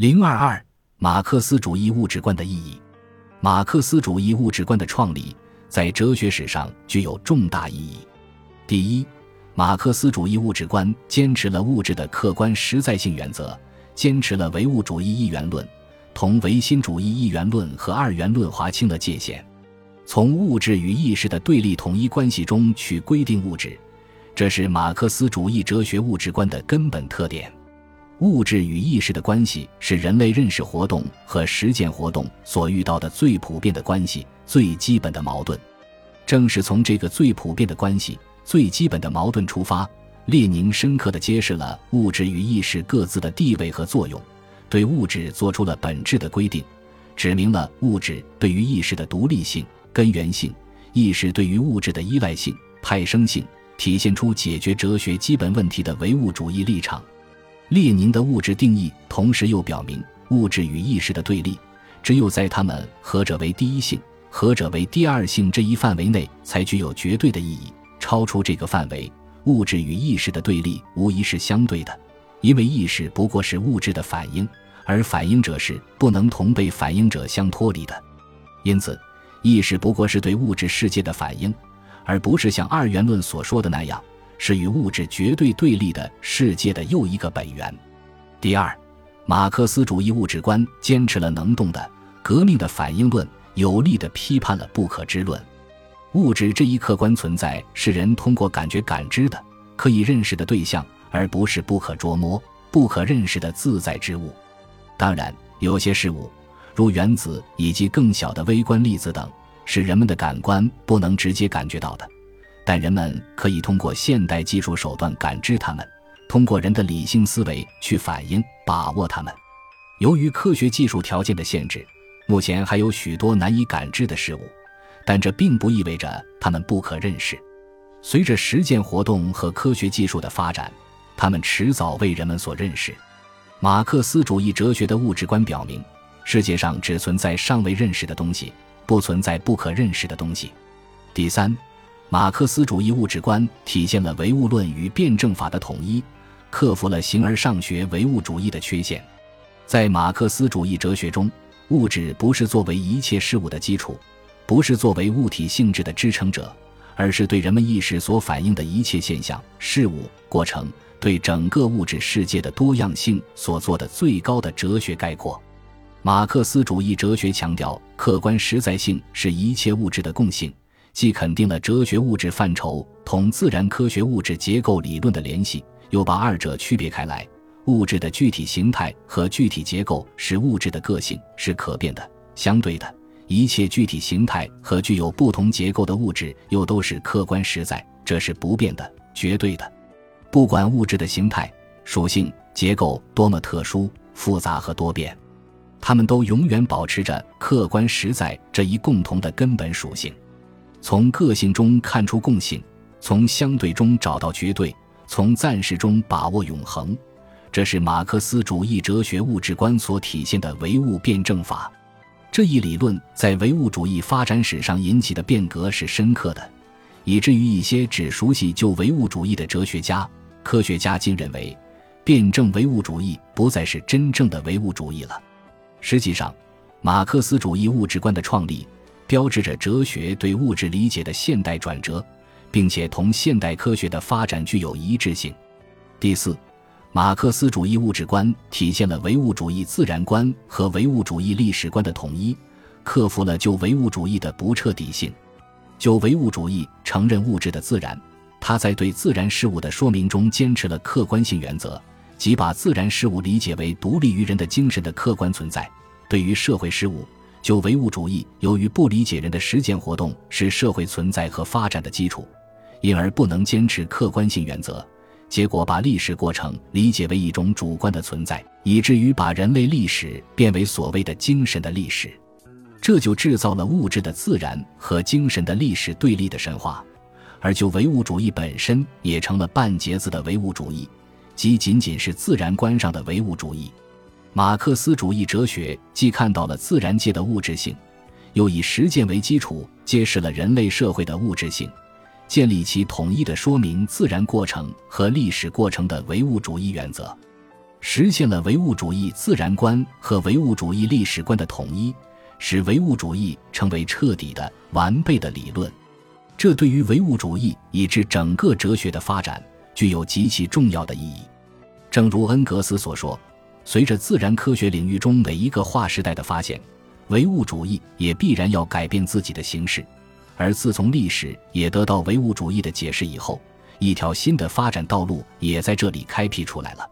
零二二，马克思主义物质观的意义。马克思主义物质观的创立在哲学史上具有重大意义。第一，马克思主义物质观坚持了物质的客观实在性原则，坚持了唯物主义一元论，同唯心主义一元论和二元论划清了界限，从物质与意识的对立统一关系中去规定物质，这是马克思主义哲学物质观的根本特点。物质与意识的关系是人类认识活动和实践活动所遇到的最普遍的关系、最基本的矛盾。正是从这个最普遍的关系、最基本的矛盾出发，列宁深刻地揭示了物质与意识各自的地位和作用，对物质做出了本质的规定，指明了物质对于意识的独立性、根源性，意识对于物质的依赖性、派生性，体现出解决哲学基本问题的唯物主义立场。列宁的物质定义，同时又表明物质与意识的对立，只有在他们何者为第一性，何者为第二性这一范围内，才具有绝对的意义。超出这个范围，物质与意识的对立无疑是相对的，因为意识不过是物质的反应，而反应者是不能同被反应者相脱离的。因此，意识不过是对物质世界的反应，而不是像二元论所说的那样。是与物质绝对对立的世界的又一个本源。第二，马克思主义物质观坚持了能动的、革命的反应论，有力地批判了不可知论。物质这一客观存在是人通过感觉感知的、可以认识的对象，而不是不可捉摸、不可认识的自在之物。当然，有些事物，如原子以及更小的微观粒子等，是人们的感官不能直接感觉到的。但人们可以通过现代技术手段感知它们，通过人的理性思维去反映、把握它们。由于科学技术条件的限制，目前还有许多难以感知的事物，但这并不意味着它们不可认识。随着实践活动和科学技术的发展，它们迟早为人们所认识。马克思主义哲学的物质观表明，世界上只存在尚未认识的东西，不存在不可认识的东西。第三。马克思主义物质观体现了唯物论与辩证法的统一，克服了形而上学唯物主义的缺陷。在马克思主义哲学中，物质不是作为一切事物的基础，不是作为物体性质的支撑者，而是对人们意识所反映的一切现象、事物、过程，对整个物质世界的多样性所做的最高的哲学概括。马克思主义哲学强调客观实在性是一切物质的共性。既肯定了哲学物质范畴同自然科学物质结构理论的联系，又把二者区别开来。物质的具体形态和具体结构是物质的个性，是可变的、相对的。一切具体形态和具有不同结构的物质又都是客观实在，这是不变的、绝对的。不管物质的形态、属性、结构多么特殊、复杂和多变，它们都永远保持着客观实在这一共同的根本属性。从个性中看出共性，从相对中找到绝对，从暂时中把握永恒，这是马克思主义哲学物质观所体现的唯物辩证法。这一理论在唯物主义发展史上引起的变革是深刻的，以至于一些只熟悉旧唯物主义的哲学家、科学家竟认为，辩证唯物主义不再是真正的唯物主义了。实际上，马克思主义物质观的创立。标志着哲学对物质理解的现代转折，并且同现代科学的发展具有一致性。第四，马克思主义物质观体现了唯物主义自然观和唯物主义历史观的统一，克服了旧唯物主义的不彻底性。旧唯物主义承认物质的自然，他在对自然事物的说明中坚持了客观性原则，即把自然事物理解为独立于人的精神的客观存在。对于社会事物，就唯物主义，由于不理解人的实践活动是社会存在和发展的基础，因而不能坚持客观性原则，结果把历史过程理解为一种主观的存在，以至于把人类历史变为所谓的精神的历史，这就制造了物质的自然和精神的历史对立的神话，而就唯物主义本身也成了半截子的唯物主义，即仅仅是自然观上的唯物主义。马克思主义哲学既看到了自然界的物质性，又以实践为基础揭示了人类社会的物质性，建立起统一的说明自然过程和历史过程的唯物主义原则。实现了唯物主义自然观和唯物主义历史观的统一，使唯物主义成为彻底的、完备的理论。这对于唯物主义以至整个哲学的发展具有极其重要的意义。正如恩格斯所说，随着自然科学领域中每一个划时代的发现，唯物主义也必然要改变自己的形式。而自从历史也得到唯物主义的解释以后，一条新的发展道路也在这里开辟出来了。